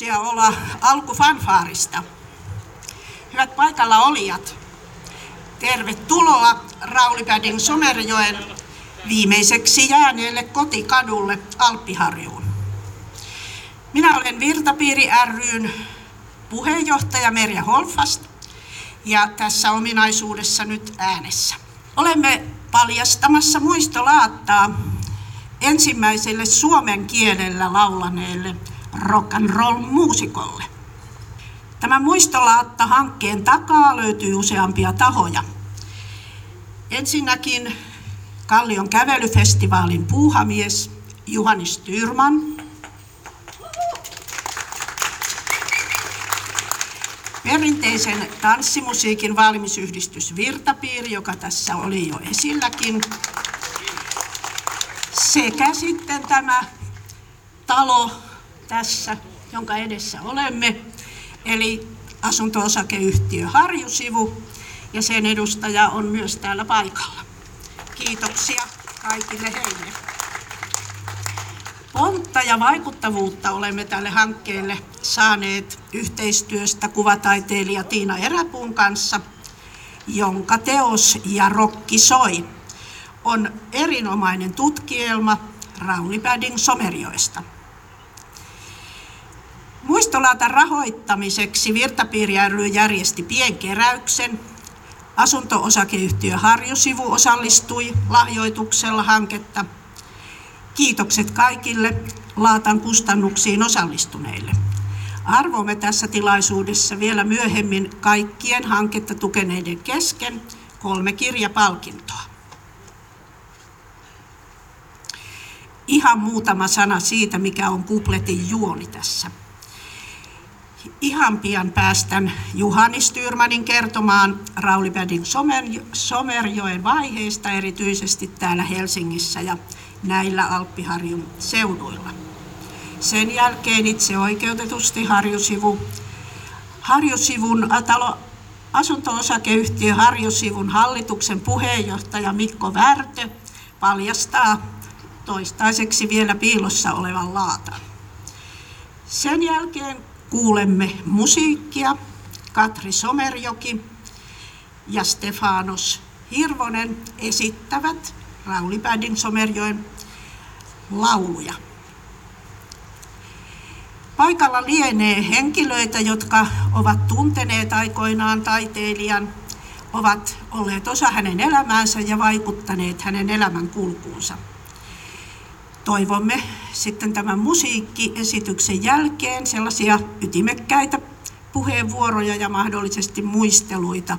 Kiitoksia olla alkufanfaarista. Hyvät paikalla olijat, tervetuloa Raulipädin Somerjoen viimeiseksi jääneelle kotikadulle Alppiharjuun. Minä olen Virtapiiri ryn puheenjohtaja Merja Holfast ja tässä ominaisuudessa nyt äänessä. Olemme paljastamassa muistolaattaa ensimmäiselle suomen kielellä laulaneelle rock and roll muusikolle. Tämän muistolaatta-hankkeen takaa löytyy useampia tahoja. Ensinnäkin Kallion kävelyfestivaalin puuhamies Juhani Styrman. Perinteisen tanssimusiikin valmisyhdistys Virtapiiri, joka tässä oli jo esilläkin. Sekä sitten tämä talo tässä, jonka edessä olemme, eli asunto-osakeyhtiö Harjusivu, ja sen edustaja on myös täällä paikalla. Kiitoksia kaikille heille. Pontta ja vaikuttavuutta olemme tälle hankkeelle saaneet yhteistyöstä kuvataiteilija Tiina Eräpuun kanssa, jonka teos ja rokki soi on erinomainen tutkielma Raulipädin Somerjoista. Muistolaatan rahoittamiseksi Virtapiiri ry järjesti pienkeräyksen. Asunto-osakeyhtiö Harjusivu osallistui lahjoituksella hanketta. Kiitokset kaikille laatan kustannuksiin osallistuneille. Arvomme tässä tilaisuudessa vielä myöhemmin kaikkien hanketta tukeneiden kesken kolme kirjapalkintoa. Ihan muutama sana siitä, mikä on kupletin juoni tässä. Ihan pian päästän Juhani Styrmanin kertomaan Raulipädin Somerjoen vaiheista, erityisesti täällä Helsingissä ja näillä Alppiharjun seuduilla. Sen jälkeen itse oikeutetusti Harjusivu, Harjusivun talo, asunto-osakeyhtiö Harjusivun hallituksen puheenjohtaja Mikko Värtö paljastaa toistaiseksi vielä piilossa olevan laatan. Sen jälkeen kuulemme musiikkia. Katri Somerjoki ja Stefanos Hirvonen esittävät Raulipädin Somerjoen lauluja. Paikalla lienee henkilöitä, jotka ovat tunteneet aikoinaan taiteilijan, ovat olleet osa hänen elämäänsä ja vaikuttaneet hänen elämän kulkuunsa toivomme sitten tämän musiikkiesityksen jälkeen sellaisia ytimekkäitä puheenvuoroja ja mahdollisesti muisteluita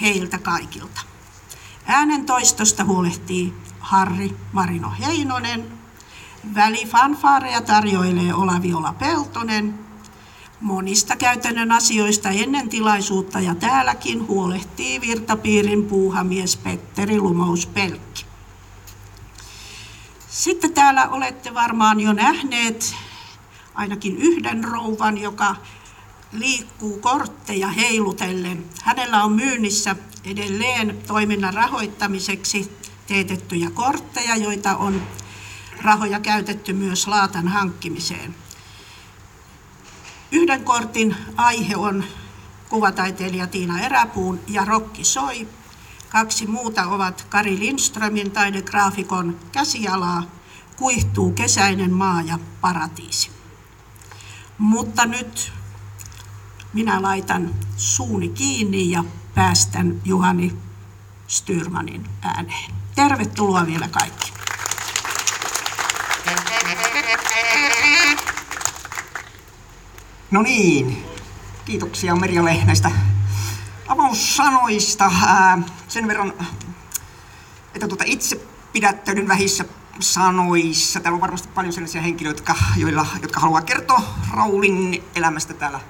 heiltä kaikilta. Äänen toistosta huolehtii Harri Marino Heinonen. Välifanfaareja tarjoilee Olaviola Peltonen. Monista käytännön asioista ennen tilaisuutta ja täälläkin huolehtii virtapiirin puuhamies Petteri Lumous-Pelkki. Sitten täällä olette varmaan jo nähneet ainakin yhden rouvan, joka liikkuu kortteja heilutellen. Hänellä on myynnissä edelleen toiminnan rahoittamiseksi teetettyjä kortteja, joita on rahoja käytetty myös laatan hankkimiseen. Yhden kortin aihe on kuvataiteilija Tiina Eräpuun ja Rokki Soi, Kaksi muuta ovat Kari Lindströmin taidegraafikon käsialaa, kuihtuu kesäinen maa ja paratiisi. Mutta nyt minä laitan suuni kiinni ja päästän Juhani Styrmanin ääneen. Tervetuloa vielä kaikki. No niin, kiitoksia Merjalle näistä avaussanoista. Ää, sen verran, että tuota itse pidättäydyn vähissä sanoissa. Täällä on varmasti paljon sellaisia henkilöitä, jotka, joilla, jotka haluaa kertoa Raulin elämästä täällä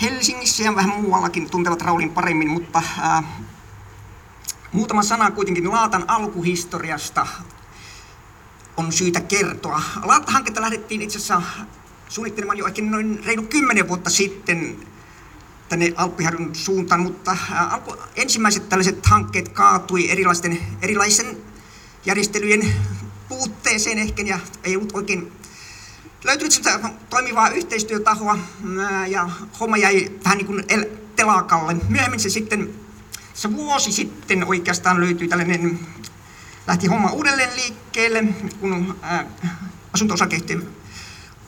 Helsingissä ja vähän muuallakin tuntevat Raulin paremmin, mutta ää, muutama sana kuitenkin Laatan alkuhistoriasta on syytä kertoa. Laata-hanketta lähdettiin itse asiassa suunnittelemaan jo ehkä noin reilu kymmenen vuotta sitten tänne Alppiharjun suuntaan, mutta alku, ensimmäiset tällaiset hankkeet kaatui erilaisten, erilaisen järjestelyjen puutteeseen ehkä ja ei ollut oikein löytynyt sitä toimivaa yhteistyötahoa ja homma jäi vähän niin kuin telakalle. Myöhemmin se sitten, se vuosi sitten oikeastaan löytyi tällainen, lähti homma uudelleen liikkeelle, kun asunto-osakeyhtiö,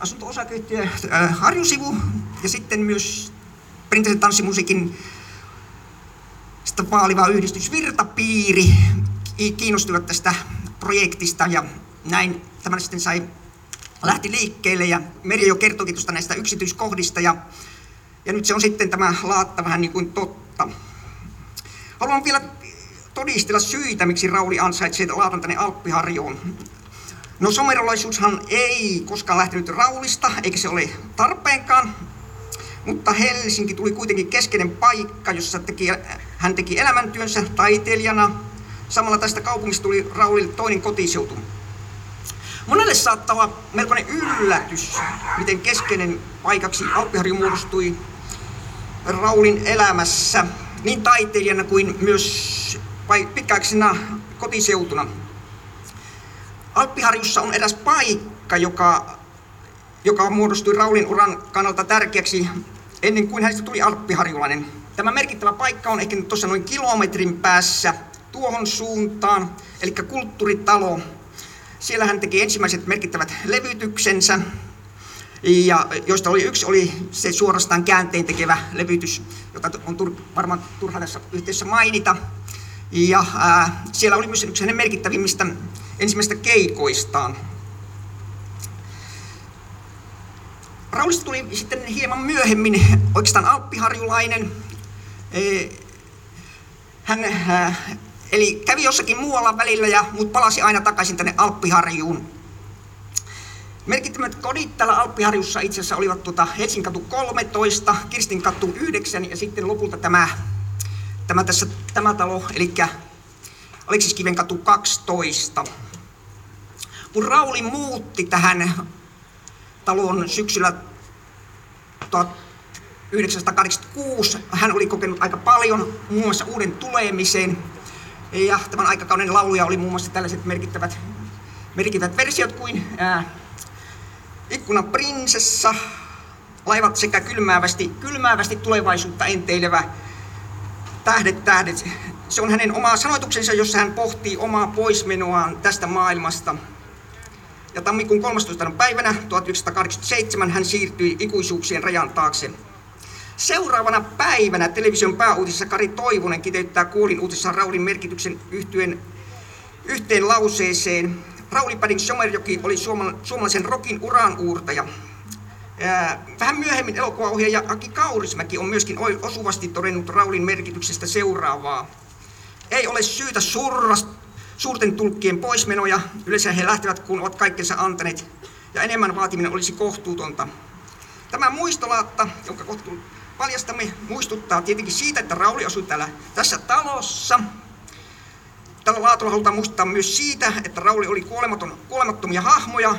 asunto-osakeyhtiö Harjusivu ja sitten myös perinteisen tanssimusiikin sitä vaaliva yhdistys Virtapiiri kiinnostuivat tästä projektista ja näin tämä sitten sai lähti liikkeelle ja Meri jo kertoikin tuosta näistä yksityiskohdista ja, ja nyt se on sitten tämä laatta vähän niin kuin totta. Haluan vielä todistella syitä, miksi Rauli ansaitsee laatan tänne Alppiharjoon. No somerolaisuushan ei koskaan lähtenyt Raulista, eikä se ole tarpeenkaan, mutta Helsinki tuli kuitenkin keskeinen paikka, jossa teki, hän teki elämäntyönsä taiteilijana. Samalla tästä kaupungista tuli Raulille toinen kotiseutu. Monelle saattaa olla melkoinen yllätys, miten keskeinen paikaksi Alppiharju muodostui Raulin elämässä niin taiteilijana kuin myös pitkäaikaisena kotiseutuna. Alppiharjussa on eräs paikka, joka, joka muodostui Raulin uran kannalta tärkeäksi ennen kuin hänestä tuli alppiharjulainen. Tämä merkittävä paikka on ehkä tuossa noin kilometrin päässä tuohon suuntaan, eli kulttuuritalo, siellä hän teki ensimmäiset merkittävät levytyksensä, ja joista oli yksi oli se suorastaan käänteen tekevä levytys, jota on tur, varmaan turha tässä yhteydessä mainita. Ja ää, siellä oli myös yksi hänen merkittävimmistä ensimmäistä keikoistaan. Raulista tuli sitten hieman myöhemmin oikeastaan alppiharjulainen. Hän Eli kävi jossakin muualla välillä, ja, mutta palasi aina takaisin tänne Alppiharjuun. Merkittävät kodit täällä Alppiharjussa itse asiassa olivat tuota Helsingin katu 13, Kirstin katu 9 ja sitten lopulta tämä, tämä, tässä, tämä talo, eli Aleksiskiven katu 12. Kun Rauli muutti tähän taloon syksyllä 1986, hän oli kokenut aika paljon, muun muassa uuden tulemisen, ja tämän aikakauden lauluja oli muun muassa tällaiset merkittävät, merkittävät versiot kuin ää, Ikkunan prinsessa, laivat sekä kylmäävästi, kylmäävästi tulevaisuutta enteilevä Tähdet, tähdet. Se on hänen oma sanoituksensa, jossa hän pohtii omaa poismenoaan tästä maailmasta. Ja tammikuun 13. päivänä 1987 hän siirtyi ikuisuuksien rajan taakse. Seuraavana päivänä television pääuutisessa Kari Toivonen kiteyttää kuulin uutisessa Raulin merkityksen yhtyen yhteen lauseeseen. Rauli Padding Somerjoki oli suomalaisen rokin uran uurtaja. Vähän myöhemmin elokuvaohjaaja Aki Kaurismäki on myöskin osuvasti todennut Raulin merkityksestä seuraavaa. Ei ole syytä surra suurten tulkkien poismenoja. Yleensä he lähtevät, kun ovat kaikkensa antaneet. Ja enemmän vaatiminen olisi kohtuutonta. Tämä muistolaatta, jonka kohtuun paljastamme muistuttaa tietenkin siitä, että Rauli asui täällä tässä talossa. Tällä laatulla halutaan muistuttaa myös siitä, että Rauli oli kuolematon, kuolemattomia hahmoja.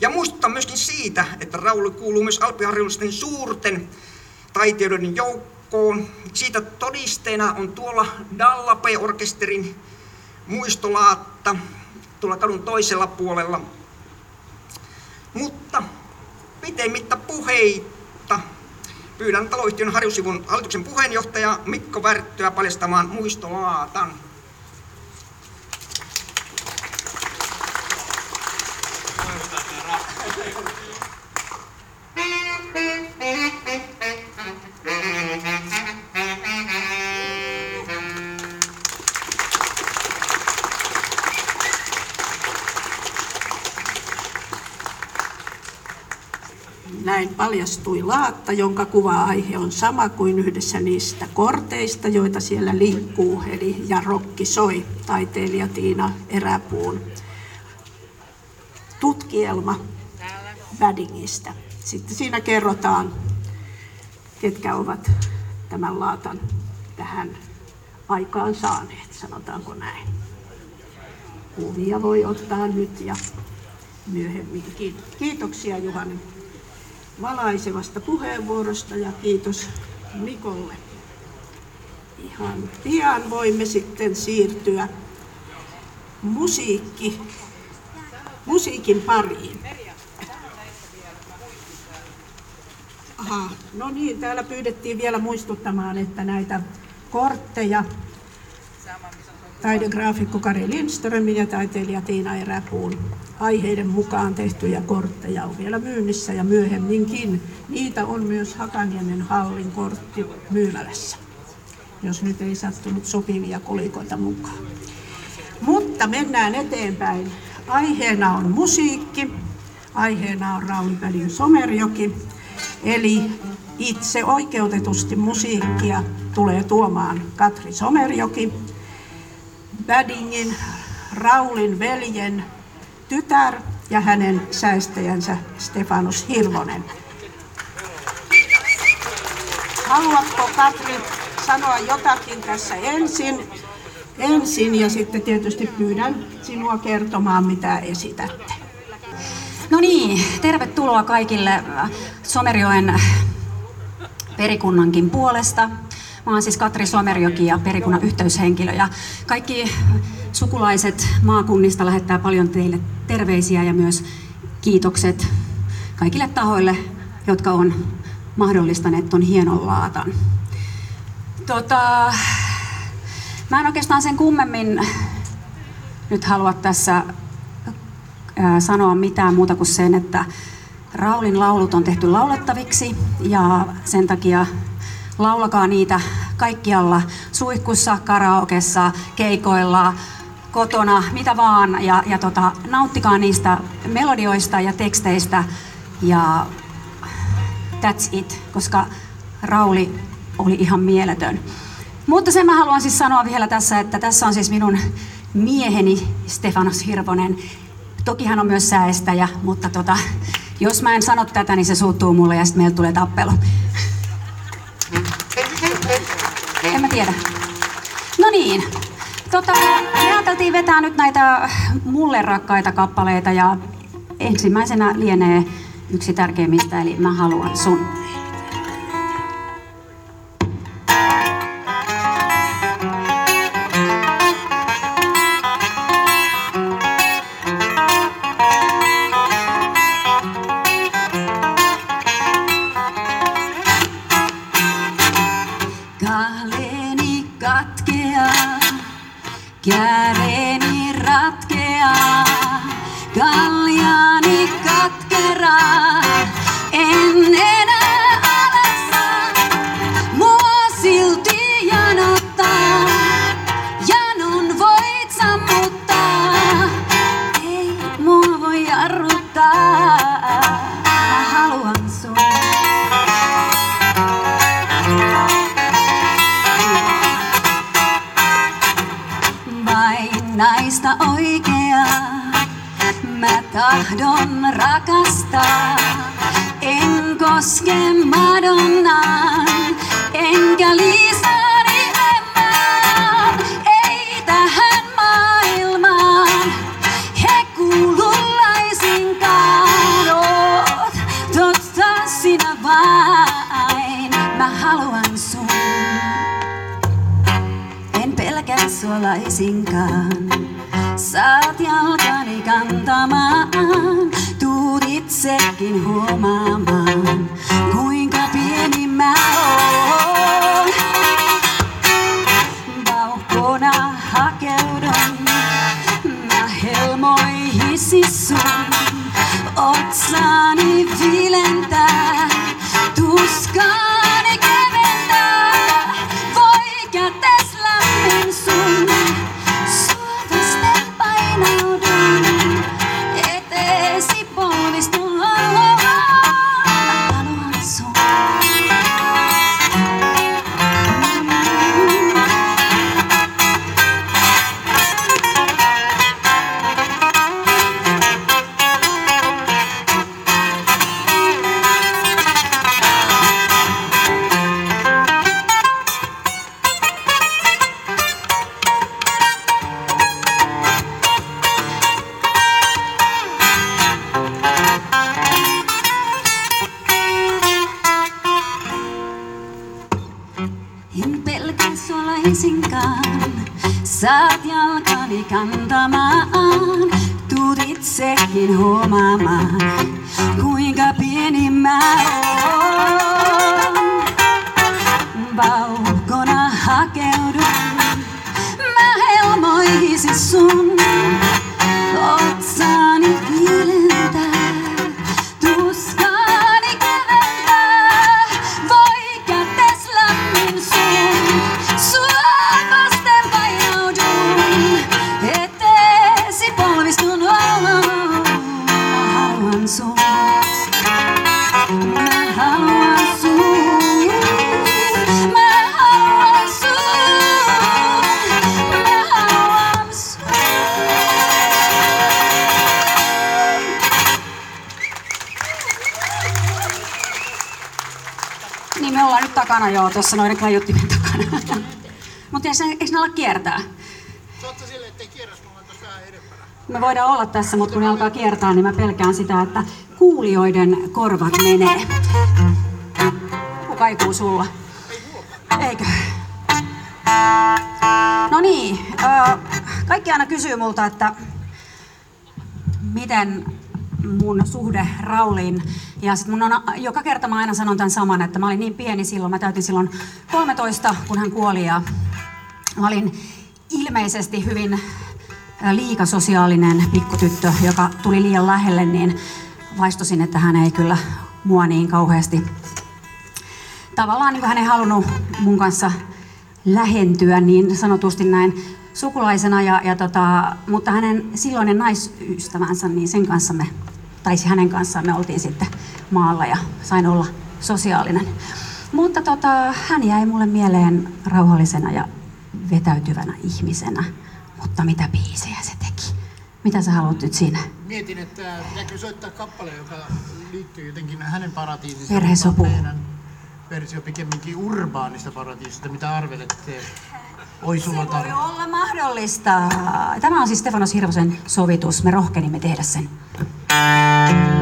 Ja muistuttaa myöskin siitä, että Rauli kuuluu myös alppiharjullisten suurten taiteilijoiden joukkoon. Siitä todisteena on tuolla Dallape-orkesterin muistolaatta tuolla kadun toisella puolella. Mutta pitemmittä puheitta Pyydän taloyhtiön harjusivun hallituksen puheenjohtaja Mikko Värttyä paljastamaan muistolaatan. Näin paljastui laatta, jonka kuva-aihe on sama kuin yhdessä niistä korteista, joita siellä liikkuu, eli Ja rokki soi, taiteilija Tiina Eräpuun tutkielma Vädingistä. Sitten siinä kerrotaan, ketkä ovat tämän laatan tähän aikaan saaneet, sanotaanko näin. Kuvia voi ottaa nyt ja myöhemminkin. Kiitoksia Juhani valaisevasta puheenvuorosta ja kiitos Mikolle. Ihan pian voimme sitten siirtyä musiikki, musiikin pariin. Aha, no niin, täällä pyydettiin vielä muistuttamaan, että näitä kortteja taidegraafikko Kari Lindströmin ja taiteilija Tiina Eräpuun aiheiden mukaan tehtyjä kortteja on vielä myynnissä ja myöhemminkin. Niitä on myös Hakaniemen hallin kortti myymälässä, jos nyt ei sattunut sopivia kolikoita mukaan. Mutta mennään eteenpäin. Aiheena on musiikki. Aiheena on Rauli Välin Somerjoki. Eli itse oikeutetusti musiikkia tulee tuomaan Katri Somerjoki. Vädingin Raulin veljen tytär ja hänen säästäjänsä Stefanus Hirvonen. Haluatko Katri sanoa jotakin tässä ensin? Ensin ja sitten tietysti pyydän sinua kertomaan, mitä esitätte. No niin, tervetuloa kaikille Somerjoen perikunnankin puolesta. Mä oon siis Katri Somerjoki ja perikunnan yhteyshenkilö ja kaikki sukulaiset maakunnista lähettää paljon teille terveisiä ja myös kiitokset kaikille tahoille, jotka on mahdollistaneet ton hienon laatan. Tota, mä en oikeastaan sen kummemmin nyt halua tässä sanoa mitään muuta kuin sen, että Raulin laulut on tehty laulettaviksi ja sen takia laulakaa niitä kaikkialla suihkussa, karaokessa, keikoilla, kotona, mitä vaan ja, ja tota, nauttikaa niistä melodioista ja teksteistä ja that's it, koska Rauli oli ihan mieletön. Mutta sen mä haluan siis sanoa vielä tässä, että tässä on siis minun mieheni Stefanos Hirvonen. Toki hän on myös säästäjä, mutta tota, jos mä en sano tätä, niin se suuttuu mulle ja sitten meillä tulee tappelu. En mä tiedä. No niin, tota, me ajateltiin vetää nyt näitä mulle rakkaita kappaleita ja ensimmäisenä lienee yksi tärkeimmistä, eli mä haluan sun. En pelkää sua laisinkaan. Saat jalkani kantamaan, tuut itsekin huomaamaan, kuinka pieni mä oon. Vauhkona hakeudun, mä helmoihisi sun. Otsani vilentää, easy soon. Joo, tuossa noiden kaiuttimen takana. Mutta eikö ne ala kiertää? Saatte sille, ettei tuossa vähän edempänä. Me voidaan olla tässä, mutta kun ne alkaa kiertää, niin mä pelkään sitä, että kuulijoiden korvat menee. Kaikuu sulla. Eikö? No niin, kaikki aina kysyy multa, että miten mun suhde Rauliin. Ja sit mun on, joka kerta mä aina sanon tämän saman, että mä olin niin pieni silloin, mä täytin silloin 13, kun hän kuoli ja mä olin ilmeisesti hyvin liikasosiaalinen pikkutyttö, joka tuli liian lähelle, niin vaistosin, että hän ei kyllä mua niin kauheasti tavallaan niin hän ei halunnut mun kanssa lähentyä niin sanotusti näin sukulaisena, ja, ja tota, mutta hänen silloinen naisystävänsä, niin sen kanssa me, tai hänen kanssaan me oltiin sitten maalla ja sain olla sosiaalinen. Mutta tota, hän jäi mulle mieleen rauhallisena ja vetäytyvänä ihmisenä. Mutta mitä biisejä se teki? Mitä sä haluat nyt siinä? Mietin, että pitääkö soittaa kappale, joka liittyy jotenkin hänen paratiisinsa. Perhesopu. Meidän versio pikemminkin urbaanista paratiisista, mitä arvelette? Oi sulla Se voi tarve. olla mahdollista. Tämä on siis Stefanos Hirvosen sovitus. Me rohkenimme tehdä sen. Kun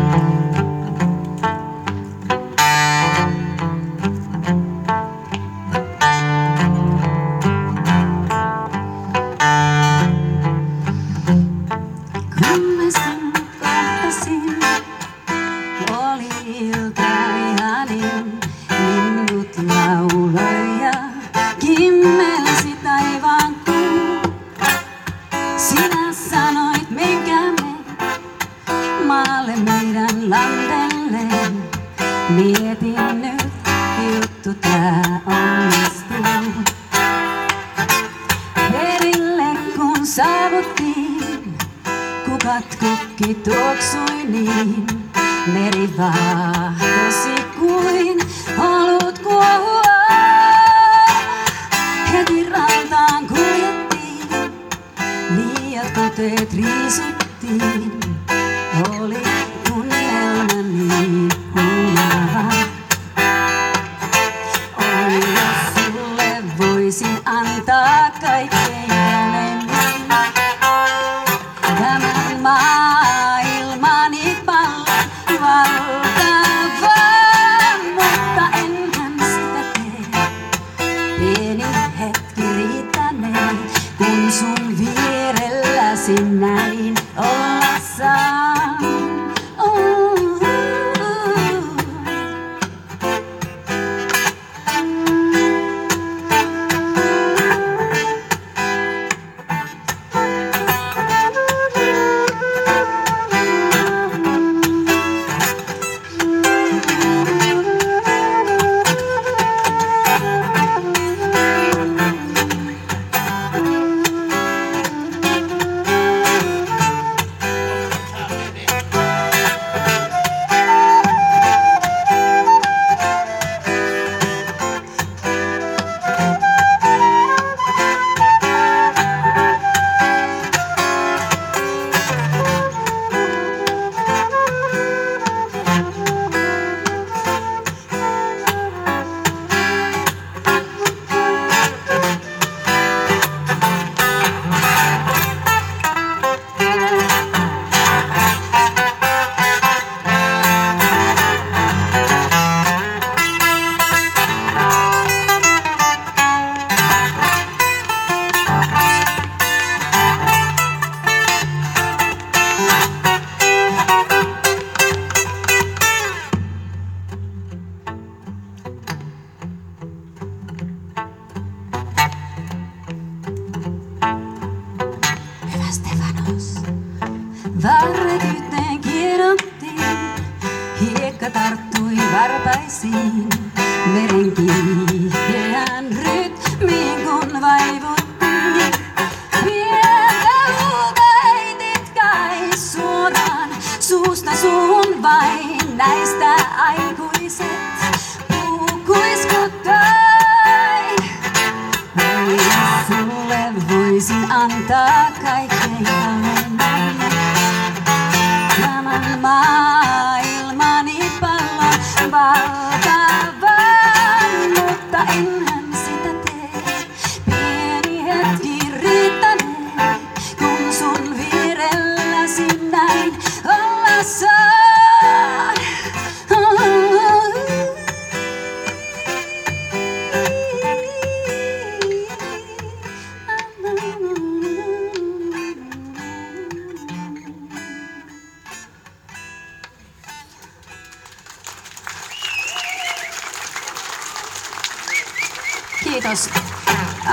Kiitos.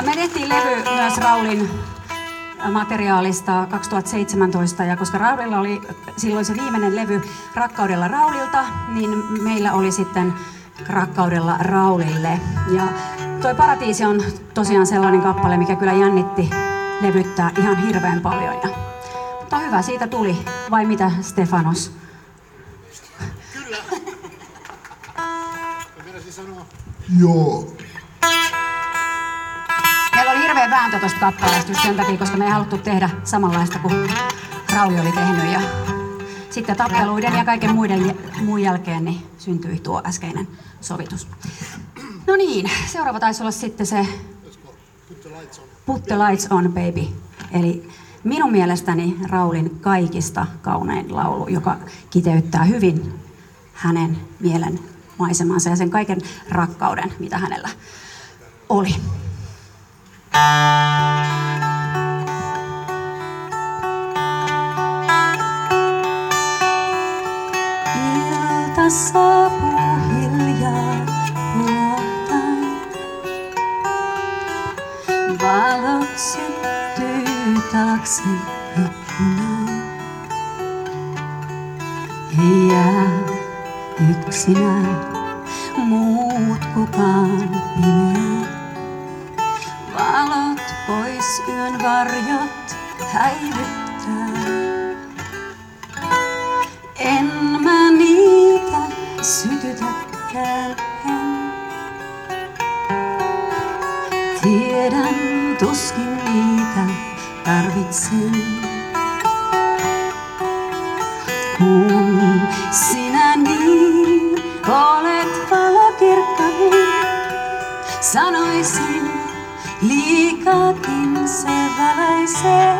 Me tehtiin levy myös Raulin materiaalista 2017 ja koska Raulilla oli silloin se viimeinen levy Rakkaudella Raulilta, niin meillä oli sitten Rakkaudella Raulille. Ja toi Paratiisi on tosiaan sellainen kappale, mikä kyllä jännitti levyttää ihan hirveän paljon. Ja, mutta hyvä siitä tuli, vai mitä Stefanos? Kyllä. Joo. Vääntö tuosta kappaleesta just sen takia, koska me ei haluttu tehdä samanlaista kuin Rauli oli tehnyt. Ja sitten tappeluiden ja kaiken muiden, muun jälkeen niin syntyi tuo äskeinen sovitus. No niin, seuraava taisi olla sitten se Put the lights on, baby. Eli minun mielestäni Raulin kaikista kaunein laulu, joka kiteyttää hyvin hänen mielen maisemansa ja sen kaiken rakkauden, mitä hänellä oli. Ilta saapuu hiljaa luotan. Valot syttyy taakse ikkunaan. Jää yksinään muut kukaan pimeään. Pois yön varjot häivyttää. En mä niitä sytytäkään. Tiedän tuskin niitä tarvitsen. Kun sinä niin olet valokirkkain, sanoisin liikakin se valaisee.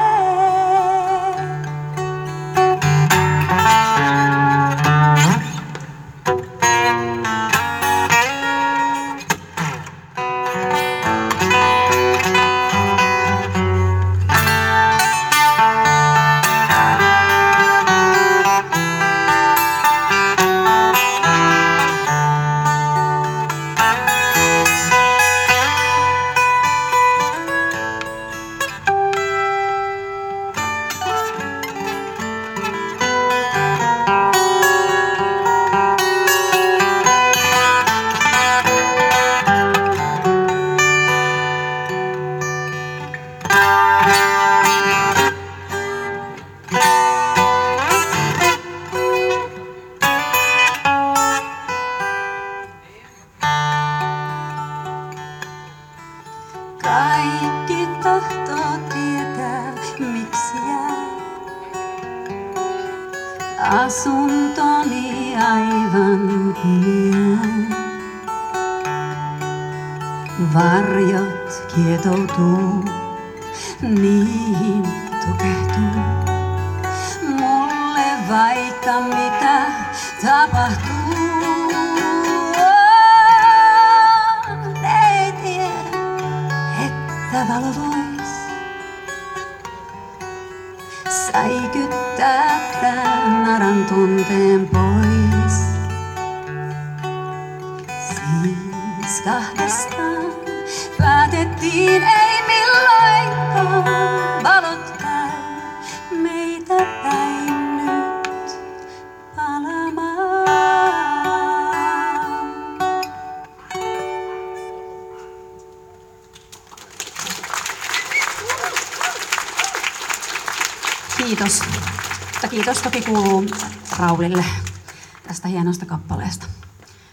Kaikki tahtoo tietää, miksi jää. Asuntoni aivan hiljaa. Varjot kietoutuu, niihin tukehtuu. Mulle vaikka mitä tapahtuu. Että valo vois säikyttää tän naran tunteen pois. Siis kahdestaan päätettiin ei Toki kuuluu Raulille tästä hienosta kappaleesta.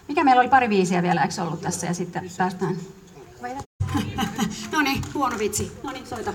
Mikä meillä oli pari viisiä vielä, eikö ollut tässä? Ja sitten päästään... no niin, huono vitsi. No niin, soita.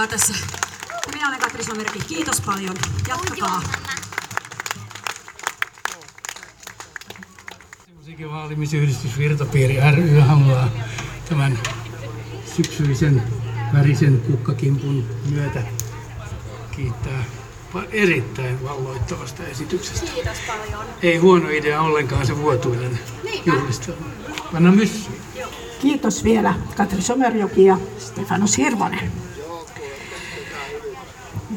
Aikaa tässä. Minä olen Katri Somerki. Kiitos paljon. Jatkakaa. Musiikin vaalimisyhdistys Virtapiiri ry haluaa tämän syksyisen värisen kukkakimpun myötä kiittää erittäin valloittavasta esityksestä. Kiitos paljon. Ei huono idea ollenkaan se vuotuinen juhlistelma. Panna myssy. Kiitos vielä Katri Somerjoki ja Stefanos Hirvonen.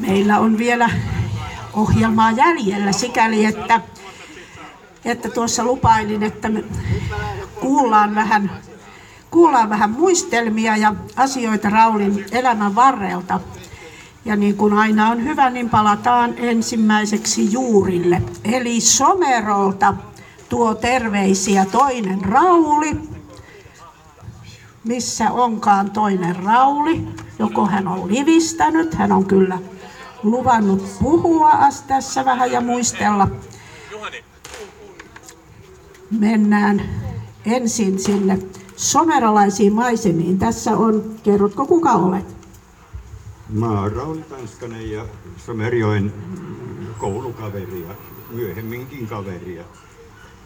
Meillä on vielä ohjelmaa jäljellä sikäli, että, että tuossa lupailin, että me kuullaan vähän, kuullaan vähän muistelmia ja asioita Raulin elämän varrelta. Ja niin kuin aina on hyvä, niin palataan ensimmäiseksi juurille. Eli Somerolta tuo terveisiä toinen Rauli, missä onkaan toinen Rauli. Joko hän on livistänyt, hän on kyllä luvannut puhua tässä vähän ja muistella. Mennään ensin sinne somerolaisiin maisemiin. Tässä on, kerrotko kuka olet? Mä oon Rauli Tanskanen ja Somerjoen koulukaveri ja myöhemminkin kaveria.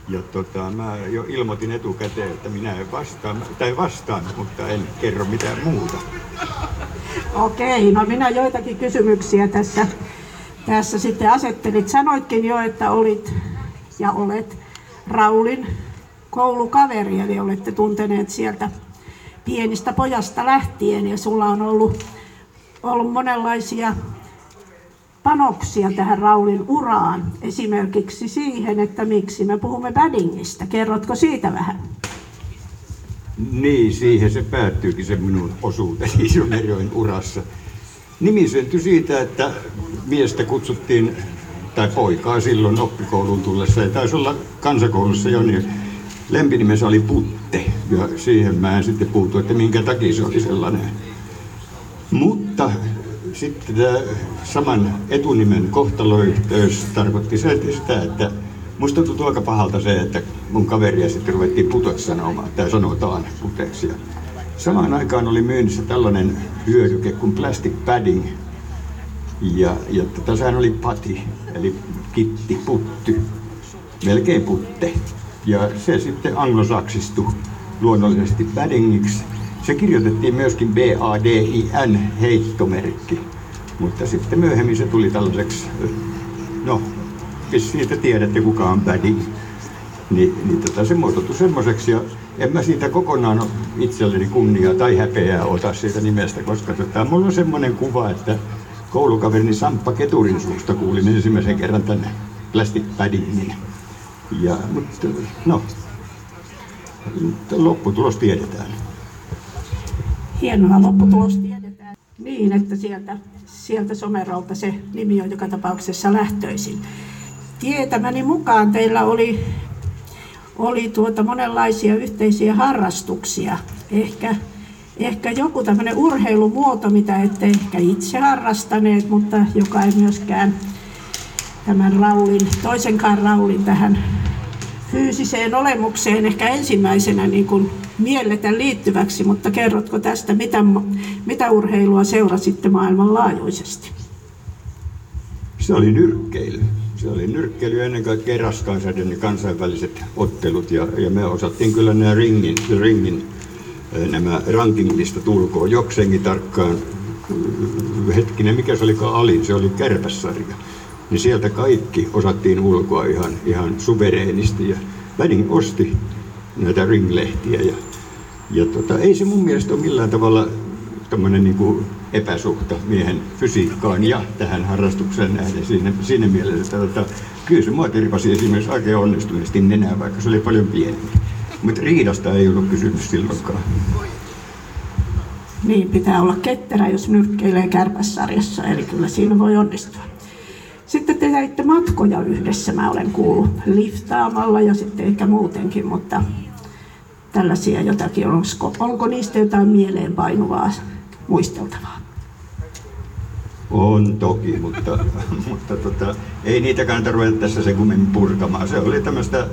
Ja tota, mä jo ilmoitin etukäteen, että minä en vastaan, tai vastaan, mutta en kerro mitään muuta. Okei, no minä joitakin kysymyksiä tässä, tässä sitten asettelit. Sanoitkin jo, että olit ja olet Raulin koulukaveri, eli olette tunteneet sieltä pienistä pojasta lähtien ja sulla on ollut, ollut monenlaisia panoksia tähän Raulin uraan. Esimerkiksi siihen, että miksi me puhumme Baddingista. Kerrotko siitä vähän? Niin, siihen se päättyykin se minun osuuteni Somerjoen urassa. Nimi syntyi siitä, että miestä kutsuttiin, tai poikaa silloin oppikouluun tullessa, ja taisi olla kansakoulussa jo, niin lempinimensä oli Putte, ja siihen mä en sitten puuttu, että minkä takia se oli sellainen. Mutta sitten tämä saman etunimen kohtaloyhteys tarkoitti sitä, että musta tuntui aika pahalta se, että mun kaveria sitten ruvettiin putoksi sanomaan, tai sanotaan puteksi. Samaan aikaan oli myynnissä tällainen hyödyke kuin plastic padding. Ja, ja tota, sehän oli pati, eli kitti, putty, melkein putte. Ja se sitten anglosaksistui luonnollisesti paddingiksi. Se kirjoitettiin myöskin B-A-D-I-N heittomerkki, mutta sitten myöhemmin se tuli tällaiseksi, no, te tiedätte kuka on padding. Niin, niin tota, se muotoutui semmoiseksi ja en mä siitä kokonaan itselleni kunniaa tai häpeää ota siitä nimestä, koska tota, mulla on semmoinen kuva, että koulukaverini Samppa Keturin suusta kuulin ensimmäisen kerran tänne plastic paddingin. Ja, mutta no, lopputulos tiedetään. Hienoa lopputulos tiedetään niin, että sieltä, sieltä Somerolta se nimi on joka tapauksessa lähtöisin. Tietämäni mukaan teillä oli, oli tuota monenlaisia yhteisiä harrastuksia. Ehkä, ehkä joku tämmöinen urheilumuoto, mitä ette ehkä itse harrastaneet, mutta joka ei myöskään tämän Raulin, toisenkaan Raulin tähän fyysiseen olemukseen ehkä ensimmäisenä niin kuin mielletä liittyväksi, mutta kerrotko tästä, mitä, mitä urheilua seurasitte maailmanlaajuisesti? Se oli nyrkkeily. Se oli nyrkkeily ennen kaikkea raskaansäden ja kansainväliset ottelut ja, ja me osattiin kyllä nämä ringin, ringin eh, nämä rankinglista tulkoon jokseenkin tarkkaan. Hetkinen, mikä se olikaan alin, se oli kärpässarja. Niin sieltä kaikki osattiin ulkoa ihan, ihan suvereenisti ja Vädin osti näitä ringlehtiä ja, ja tota, ei se mun mielestä ole millään tavalla tämmöinen niin kuin epäsuhta miehen fysiikkaan ja tähän harrastukseen nähden siinä, siinä mielessä, että tota, kyllä se mua tirpasi esimerkiksi oikein onnistuneesti nenää, vaikka se oli paljon pienempi. Mutta riidasta ei ollut kysymys silloinkaan. Niin, pitää olla ketterä, jos nyrkkeilee kärpässarjassa, eli kyllä siinä voi onnistua. Sitten te teitte matkoja yhdessä, mä olen kuullut, liftaamalla ja sitten ehkä muutenkin, mutta tällaisia jotakin, onko, onko niistä jotain mieleenpainuvaa muisteltavaa? On toki, mutta, mutta tota, ei niitä kannata ruveta tässä sen kummemmin purkamaan. Se oli tämmöistä,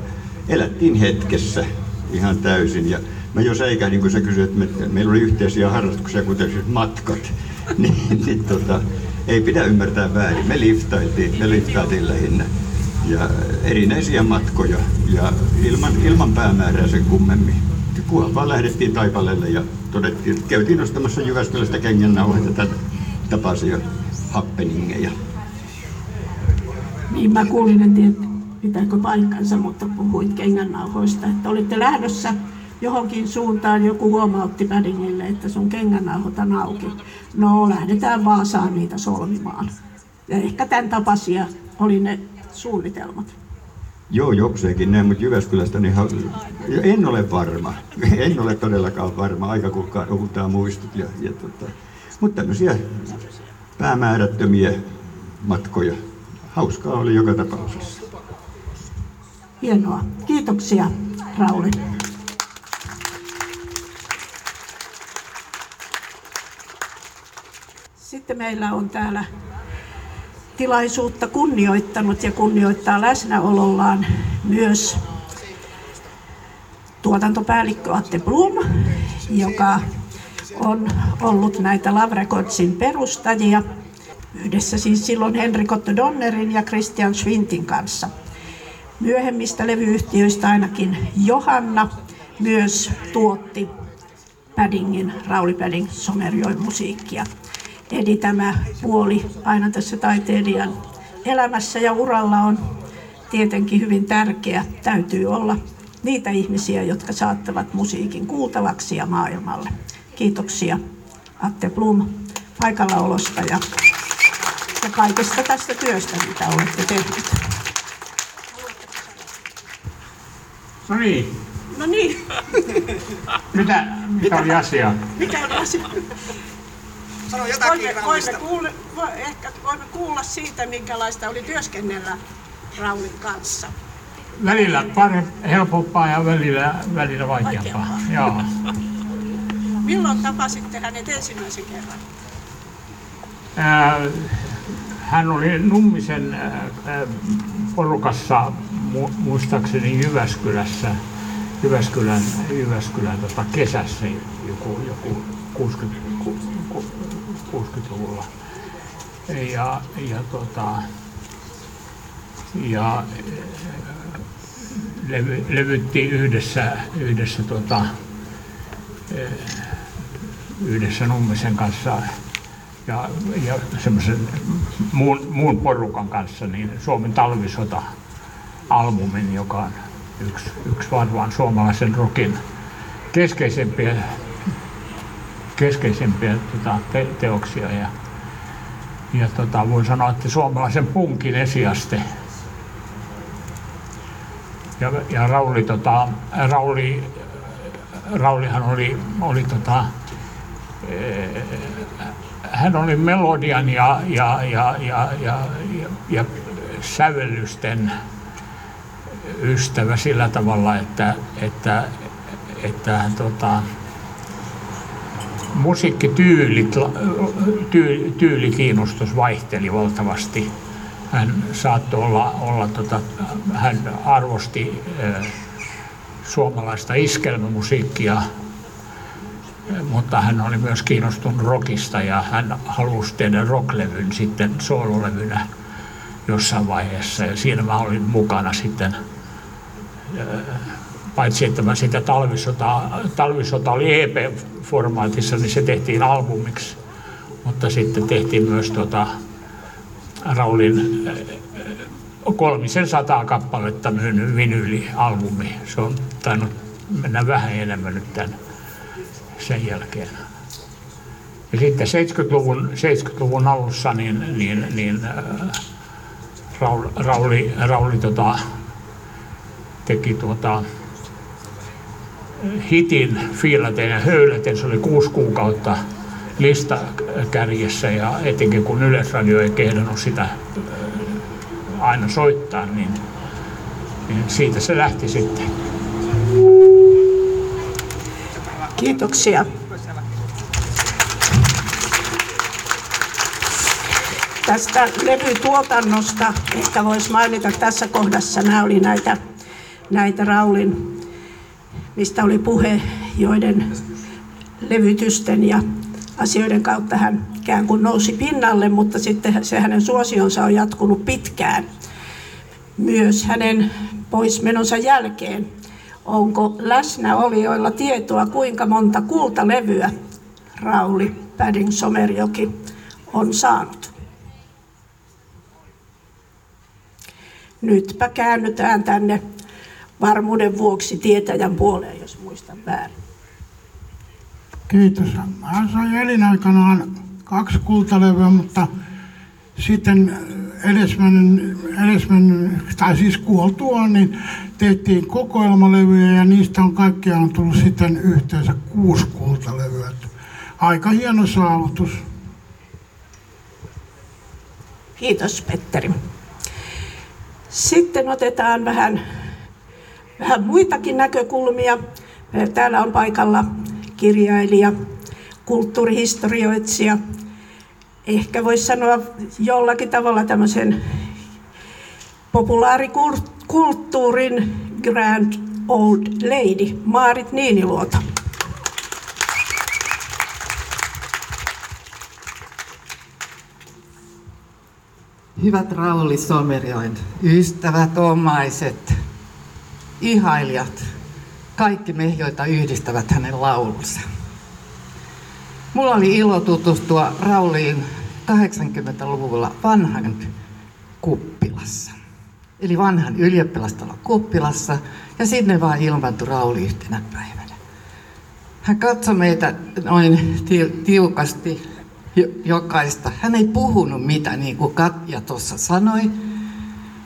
elättiin hetkessä ihan täysin. Ja mä jo säikähdin, kun sä kysyit, että me, meillä oli yhteisiä harrastuksia, kuten siis matkat. niin, niin tota, ei pidä ymmärtää väärin. Me liftailtiin, me liftailtiin lähinnä. Ja erinäisiä matkoja ja ilman, ilman päämäärää sen kummemmin. Kunhan vaan lähdettiin Taipaleelle ja todettiin, käytiin ostamassa Jyväskylästä tätä tapaisia happeningeja. Niin mä kuulin, en tiedä pitääkö paikkansa, mutta puhuit kengännauhoista, että olitte lähdössä johonkin suuntaan, joku huomautti Paddingille, että sun kengännauhot on auki. No, lähdetään Vaasaan niitä solmimaan. Ja ehkä tämän tapaisia oli ne suunnitelmat. Joo, jokseenkin näin, mutta Jyväskylästä niin ha- en ole varma. En ole todellakaan varma. Aika kultaa muistut. Ja, ja tota. Mutta tämmöisiä päämäärättömiä matkoja. Hauskaa oli joka tapauksessa. Hienoa. Kiitoksia, Rauli. Sitten meillä on täällä tilaisuutta kunnioittanut ja kunnioittaa läsnäolollaan myös tuotantopäällikkö Atte Blum, joka on ollut näitä Love Recordsin perustajia yhdessä siis silloin Henrik Otto Donnerin ja Christian Schwintin kanssa. Myöhemmistä levyyhtiöistä ainakin Johanna myös tuotti Paddingin, Rauli Padding Somerjoen musiikkia. Eli tämä puoli aina tässä taiteilijan elämässä ja uralla on tietenkin hyvin tärkeä. Täytyy olla niitä ihmisiä, jotka saattavat musiikin kuultavaksi ja maailmalle. Kiitoksia Atte Blum paikallaolosta ja, ja kaikesta tästä työstä, mitä olette tehneet. No niin, No niin, mitä, mitä oli asia? mikä on asia? Sano jotakin Voimme, voimme, vo, ehkä voimme kuulla siitä, minkälaista oli työskennellä Raulin kanssa. Välillä parempi, helpompaa ja välillä, välillä vaikeampaa. Joo. Milloin tapasitte hänet ensimmäisen kerran? Ää, Hän oli Nummisen ää, ää, porukassa mu- muistaakseni Jyväskylässä, Jyväskylän, Jyväskylän tota kesässä joku, joku 60, ku- ku- 60-luvulla. Ja, ja, tota, ja levy, levyttiin yhdessä, yhdessä, tota, eh, yhdessä Nummisen kanssa ja, ja semmoisen muun, muun porukan kanssa niin Suomen talvisota-albumin, joka on yksi, yksi varmaan suomalaisen rokin keskeisempiä, keskeisempiä tota, te, teoksia. Ja, ja tota, voin sanoa, että suomalaisen punkin esiaste. Ja, ja Rauli, tota, Rauli, Raulihan oli, oli tota, hän oli melodian ja, ja, ja, ja, ja, ja, ja sävellysten ystävä sillä tavalla, että, että, että hän tota, musiikkityylit, tyy, tyylikiinnostus vaihteli valtavasti. Hän saattoi olla, olla tota, hän arvosti äh, suomalaista iskelmämusiikkia mutta hän oli myös kiinnostunut rockista ja hän halusi tehdä rocklevyn sitten soololevynä jossain vaiheessa. Ja siinä mä olin mukana sitten, äh, paitsi että mä sitä talvisota, talvisota oli EP-formaatissa, niin se tehtiin albumiksi. Mutta sitten tehtiin myös tota Raulin äh, kolmisen sataa kappaletta myynyt vinyylialbumi. Se on tainnut mennä vähän enemmän nyt tämän sen jälkeen. Ja sitten 70-luvun, 70-luvun alussa niin, niin, niin äh, Rauli, Rauli, Rauli tota, teki tuota, hitin Fiilaten ja Höyläten. Se oli kuusi kuukautta listakärjessä ja etenkin kun Yleisradio ei kehdannut sitä äh, aina soittaa, niin, niin siitä se lähti sitten. Kiitoksia. Tästä levytuotannosta ehkä voisi mainita tässä kohdassa. Nämä oli näitä, näitä Raulin, mistä oli puhe, joiden levytysten ja asioiden kautta hän ikään kuin nousi pinnalle, mutta sitten se hänen suosionsa on jatkunut pitkään. Myös hänen poismenonsa jälkeen. Onko läsnäolijoilla tietoa, kuinka monta kultalevyä Rauli Päding Somerjoki on saanut? Nytpä käännytään tänne varmuuden vuoksi tietäjän puoleen, jos muistan väärin. Kiitos. Hän sai elinaikanaan kaksi kultalevyä, mutta sitten edesmennyt, edesmennyt tai siis kuoltuaan, niin tehtiin kokoelmalevyjä ja niistä on kaikkiaan tullut sitten yhteensä kuusi kultalevyä. Aika hieno saavutus. Kiitos Petteri. Sitten otetaan vähän, vähän muitakin näkökulmia. Täällä on paikalla kirjailija, kulttuurihistorioitsija, ehkä voisi sanoa jollakin tavalla tämmöisen populaarikulttuurin grand old lady, Maarit Niiniluoto. Hyvät Rauli Somerjoen ystävät, omaiset, ihailijat, kaikki me, joita yhdistävät hänen laulunsa. Mulla oli ilo tutustua Rauliin 80-luvulla vanhan kuppilassa. Eli vanhan ylioppilastalon kuppilassa ja sinne vaan ilmantui Rauli yhtenä päivänä. Hän katsoi meitä noin tiukasti jokaista. Hän ei puhunut mitä, niin kuin Katja tuossa sanoi.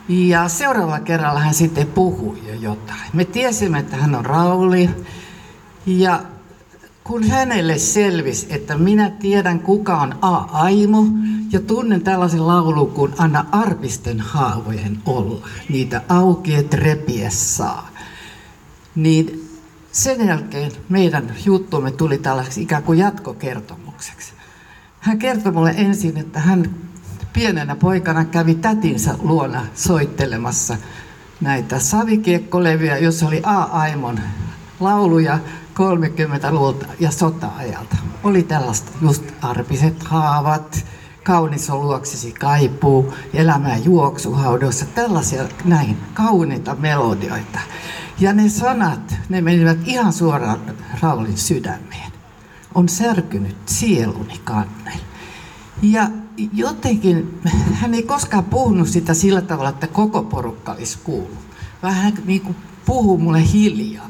Ja seuraavalla kerralla hän sitten puhui jo jotain. Me tiesimme, että hän on Rauli. Ja kun hänelle selvisi, että minä tiedän kuka on A-Aimo ja tunnen tällaisen laulun kuin Anna arpisten haavojen olla, niitä auki et repiä saa, niin sen jälkeen meidän juttumme tuli tällaiseksi ikään kuin jatkokertomukseksi. Hän kertoi mulle ensin, että hän pienenä poikana kävi tätinsä luona soittelemassa näitä savikiekkolevyjä, jossa oli A-Aimon lauluja 30-luvulta ja sota-ajalta. Oli tällaista just arpiset haavat, kaunis on luoksisi kaipuu, elämää juoksuhaudossa, tällaisia näin kauniita melodioita. Ja ne sanat, ne menivät ihan suoraan Raulin sydämeen. On särkynyt sieluni kannelle. Ja jotenkin hän ei koskaan puhunut sitä sillä tavalla, että koko porukka olisi kuullut. Vähän niin kuin puhuu mulle hiljaa.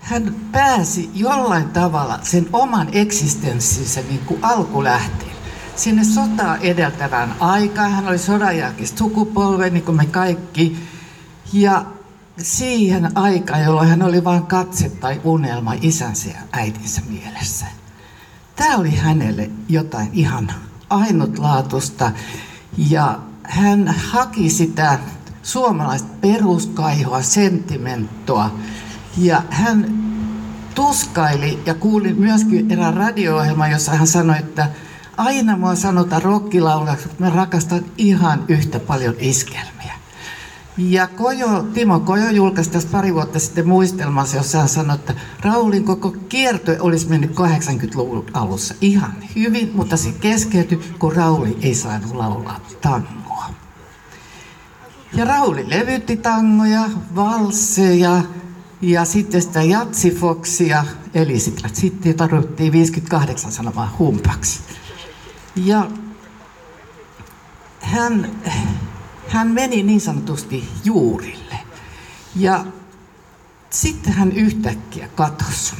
Hän pääsi jollain tavalla sen oman eksistenssinsä niin kuin alkulähteen. Sinne sotaa edeltävään aikaan. Hän oli sodanjälkeistä sukupolve, niin kuin me kaikki. Ja siihen aikaan, jolloin hän oli vain katse tai unelma isänsä ja äitinsä mielessä. Tämä oli hänelle jotain ihan ainutlaatusta ja hän haki sitä suomalaista peruskaihoa, sentimentoa ja hän tuskaili ja kuulin myöskin erään radio-ohjelman, jossa hän sanoi, että aina mua sanotaan rokkilaulaksi, että mä rakastan ihan yhtä paljon iskelmiä. Ja Kojo, Timo Kojo julkaisi tässä pari vuotta sitten muistelmassa, jossa hän sanoi, että Raulin koko kierto olisi mennyt 80-luvun alussa ihan hyvin, mutta se keskeytyi, kun Rauli ei saanut laulaa tangoa. Ja Rauli levytti tangoja, valsseja ja sitten sitä jatsifoksia, eli sitä sitten tarvittiin 58 sanomaa humpaksi. Ja hän hän meni niin sanotusti juurille. Ja sitten hän yhtäkkiä katosi.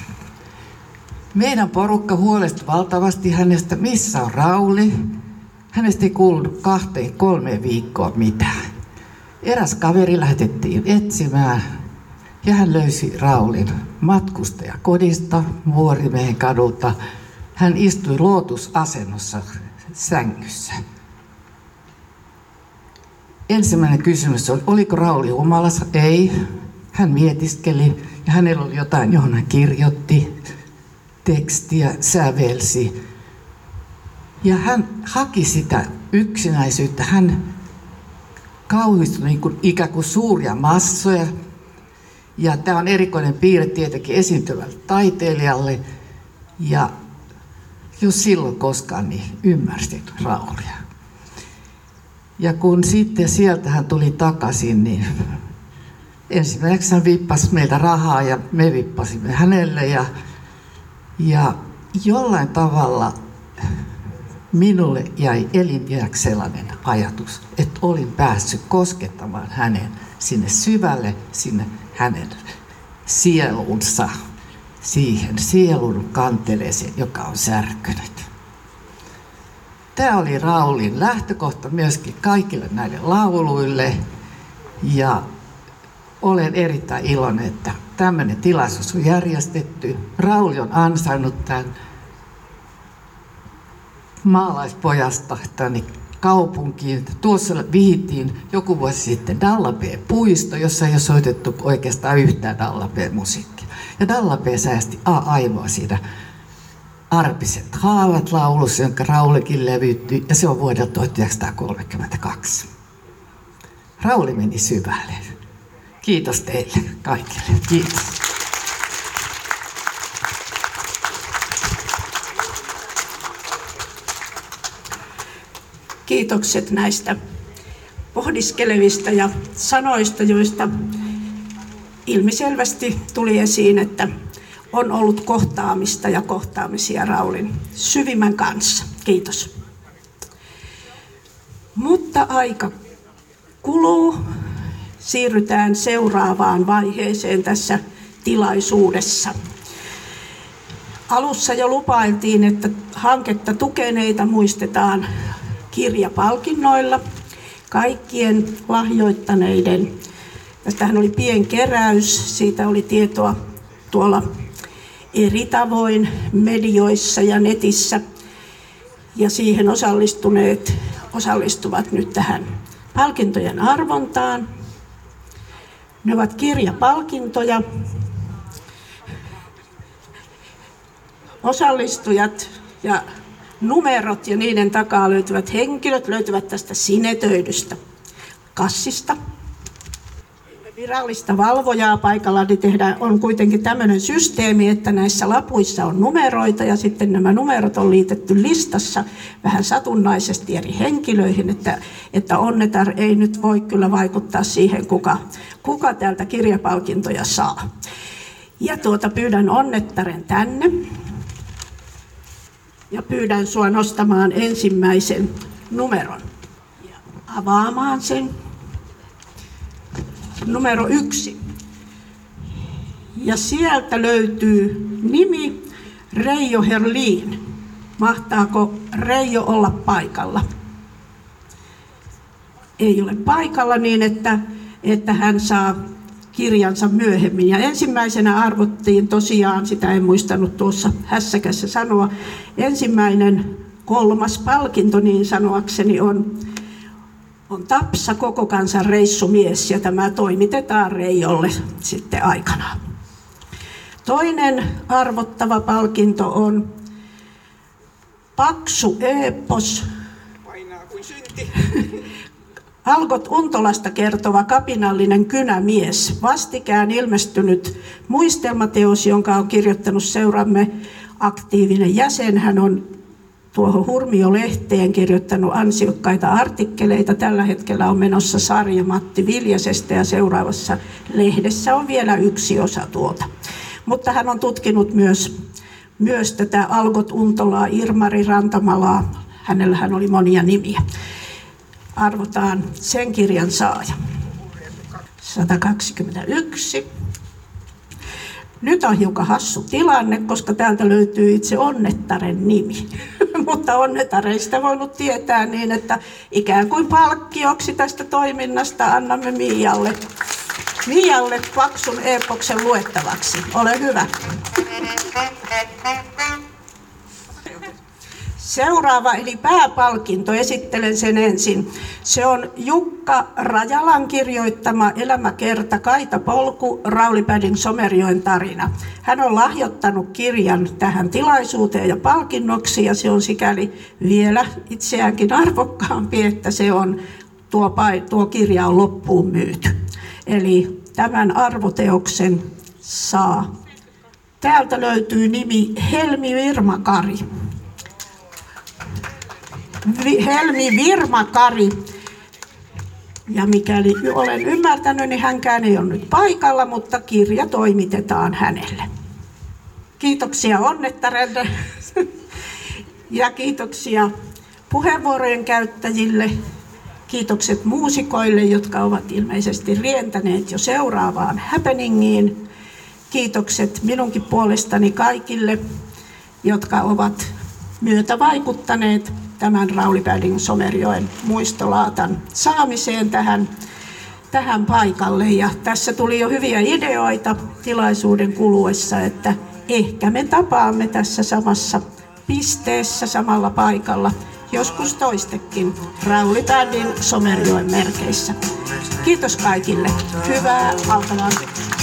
Meidän porukka huolesti valtavasti hänestä, missä on Rauli. Hänestä ei kuulunut kahteen, kolmeen viikkoa mitään. Eräs kaveri lähetettiin etsimään ja hän löysi Raulin matkustajakodista Vuorimeen kadulta. Hän istui lootusasennossa sängyssä ensimmäinen kysymys oli, oliko Rauli humalassa? Ei. Hän mietiskeli ja hänellä oli jotain, johon hän kirjoitti tekstiä, sävelsi. Ja hän haki sitä yksinäisyyttä. Hän kauhistui niin kuin, ikään kuin suuria massoja. Ja tämä on erikoinen piirre tietenkin esiintyvälle taiteilijalle. Ja jos silloin koskaan niin ymmärsin Raulia. Ja kun sitten sieltä hän tuli takaisin, niin ensimmäiseksi hän vippasi meiltä rahaa ja me vippasimme hänelle. Ja, ja jollain tavalla minulle jäi eliniäksi sellainen ajatus, että olin päässyt koskettamaan hänen sinne syvälle, sinne hänen sielunsa, siihen sielun kanteleeseen, joka on särkynyt. Tämä oli Raulin lähtökohta myöskin kaikille näille lauluille ja olen erittäin iloinen, että tämmöinen tilaisuus on järjestetty. Rauli on ansainnut tämän maalaispojasta tänne kaupunkiin. Tuossa vihittiin joku vuosi sitten Dallapé-puisto, jossa ei ole soitettu oikeastaan yhtään Dallapé-musiikkia. Ja Dallapé säästi A aivoa siitä Arpiset haavat laulussa, jonka Raulikin levyttyi, ja se on vuodelta 1932. Rauli meni syvälle. Kiitos teille kaikille. Kiitos. Kiitokset näistä pohdiskelevista ja sanoista, joista ilmiselvästi tuli esiin, että on ollut kohtaamista ja kohtaamisia Raulin syvimmän kanssa. Kiitos. Mutta aika kuluu. Siirrytään seuraavaan vaiheeseen tässä tilaisuudessa. Alussa jo lupailtiin, että hanketta tukeneita muistetaan kirjapalkinnoilla kaikkien lahjoittaneiden. Tästähän oli pienkeräys, siitä oli tietoa tuolla eri tavoin medioissa ja netissä. Ja siihen osallistuneet osallistuvat nyt tähän palkintojen arvontaan. Ne ovat kirjapalkintoja. Osallistujat ja numerot ja niiden takaa löytyvät henkilöt löytyvät tästä sinetöidystä kassista virallista valvojaa paikalla, niin tehdään, on kuitenkin tämmöinen systeemi, että näissä lapuissa on numeroita ja sitten nämä numerot on liitetty listassa vähän satunnaisesti eri henkilöihin, että, että onnetar ei nyt voi kyllä vaikuttaa siihen, kuka, kuka täältä kirjapalkintoja saa. Ja tuota, pyydän onnettaren tänne ja pyydän sua nostamaan ensimmäisen numeron ja avaamaan sen numero yksi. Ja sieltä löytyy nimi Reijo Herliin. Mahtaako Reijo olla paikalla? Ei ole paikalla niin, että, että hän saa kirjansa myöhemmin. Ja ensimmäisenä arvottiin tosiaan, sitä en muistanut tuossa hässäkässä sanoa, ensimmäinen kolmas palkinto niin sanoakseni on on Tapsa koko kansan reissumies ja tämä toimitetaan Reijolle sitten aikanaan. Toinen arvottava palkinto on Paksu Eepos. Painaa kuin synti. Algot Untolasta kertova kapinallinen kynämies. Vastikään ilmestynyt muistelmateos, jonka on kirjoittanut seuramme aktiivinen jäsen. Hän on tuohon Hurmio-lehteen kirjoittanut ansiokkaita artikkeleita. Tällä hetkellä on menossa sarja Matti Viljasesta ja seuraavassa lehdessä on vielä yksi osa tuota. Mutta hän on tutkinut myös, myös tätä Algot Untolaa, Irmari Rantamalaa. Hänellähän oli monia nimiä. Arvotaan sen kirjan saaja. 121. Nyt on hiukan hassu tilanne, koska täältä löytyy itse onnettaren nimi. Mutta onnettareista voinut tietää niin, että ikään kuin palkkioksi tästä toiminnasta annamme Mialle, Mialle paksun epoksen luettavaksi. Ole hyvä. Seuraava eli pääpalkinto, esittelen sen ensin. Se on Jukka Rajalan kirjoittama elämäkerta Kaita Polku, Raulipädin Somerjoen tarina. Hän on lahjoittanut kirjan tähän tilaisuuteen ja palkinnoksi ja se on sikäli vielä itseäänkin arvokkaampi, että se on, tuo, tuo kirja on loppuun myyty. Eli tämän arvoteoksen saa. Täältä löytyy nimi Helmi Virmakari. Helmi Virma Kari. Ja mikäli olen ymmärtänyt, niin hänkään ei ole nyt paikalla, mutta kirja toimitetaan hänelle. Kiitoksia onnettarelle ja kiitoksia puheenvuorojen käyttäjille. Kiitokset muusikoille, jotka ovat ilmeisesti rientäneet jo seuraavaan happeningiin. Kiitokset minunkin puolestani kaikille, jotka ovat myötävaikuttaneet tämän Rauli Pärdin Somerjoen muistolaatan saamiseen tähän, tähän paikalle. Ja tässä tuli jo hyviä ideoita tilaisuuden kuluessa, että ehkä me tapaamme tässä samassa pisteessä, samalla paikalla, joskus toistekin Rauli Pärdin Somerjoen merkeissä. Kiitos kaikille. Hyvää alkavaa.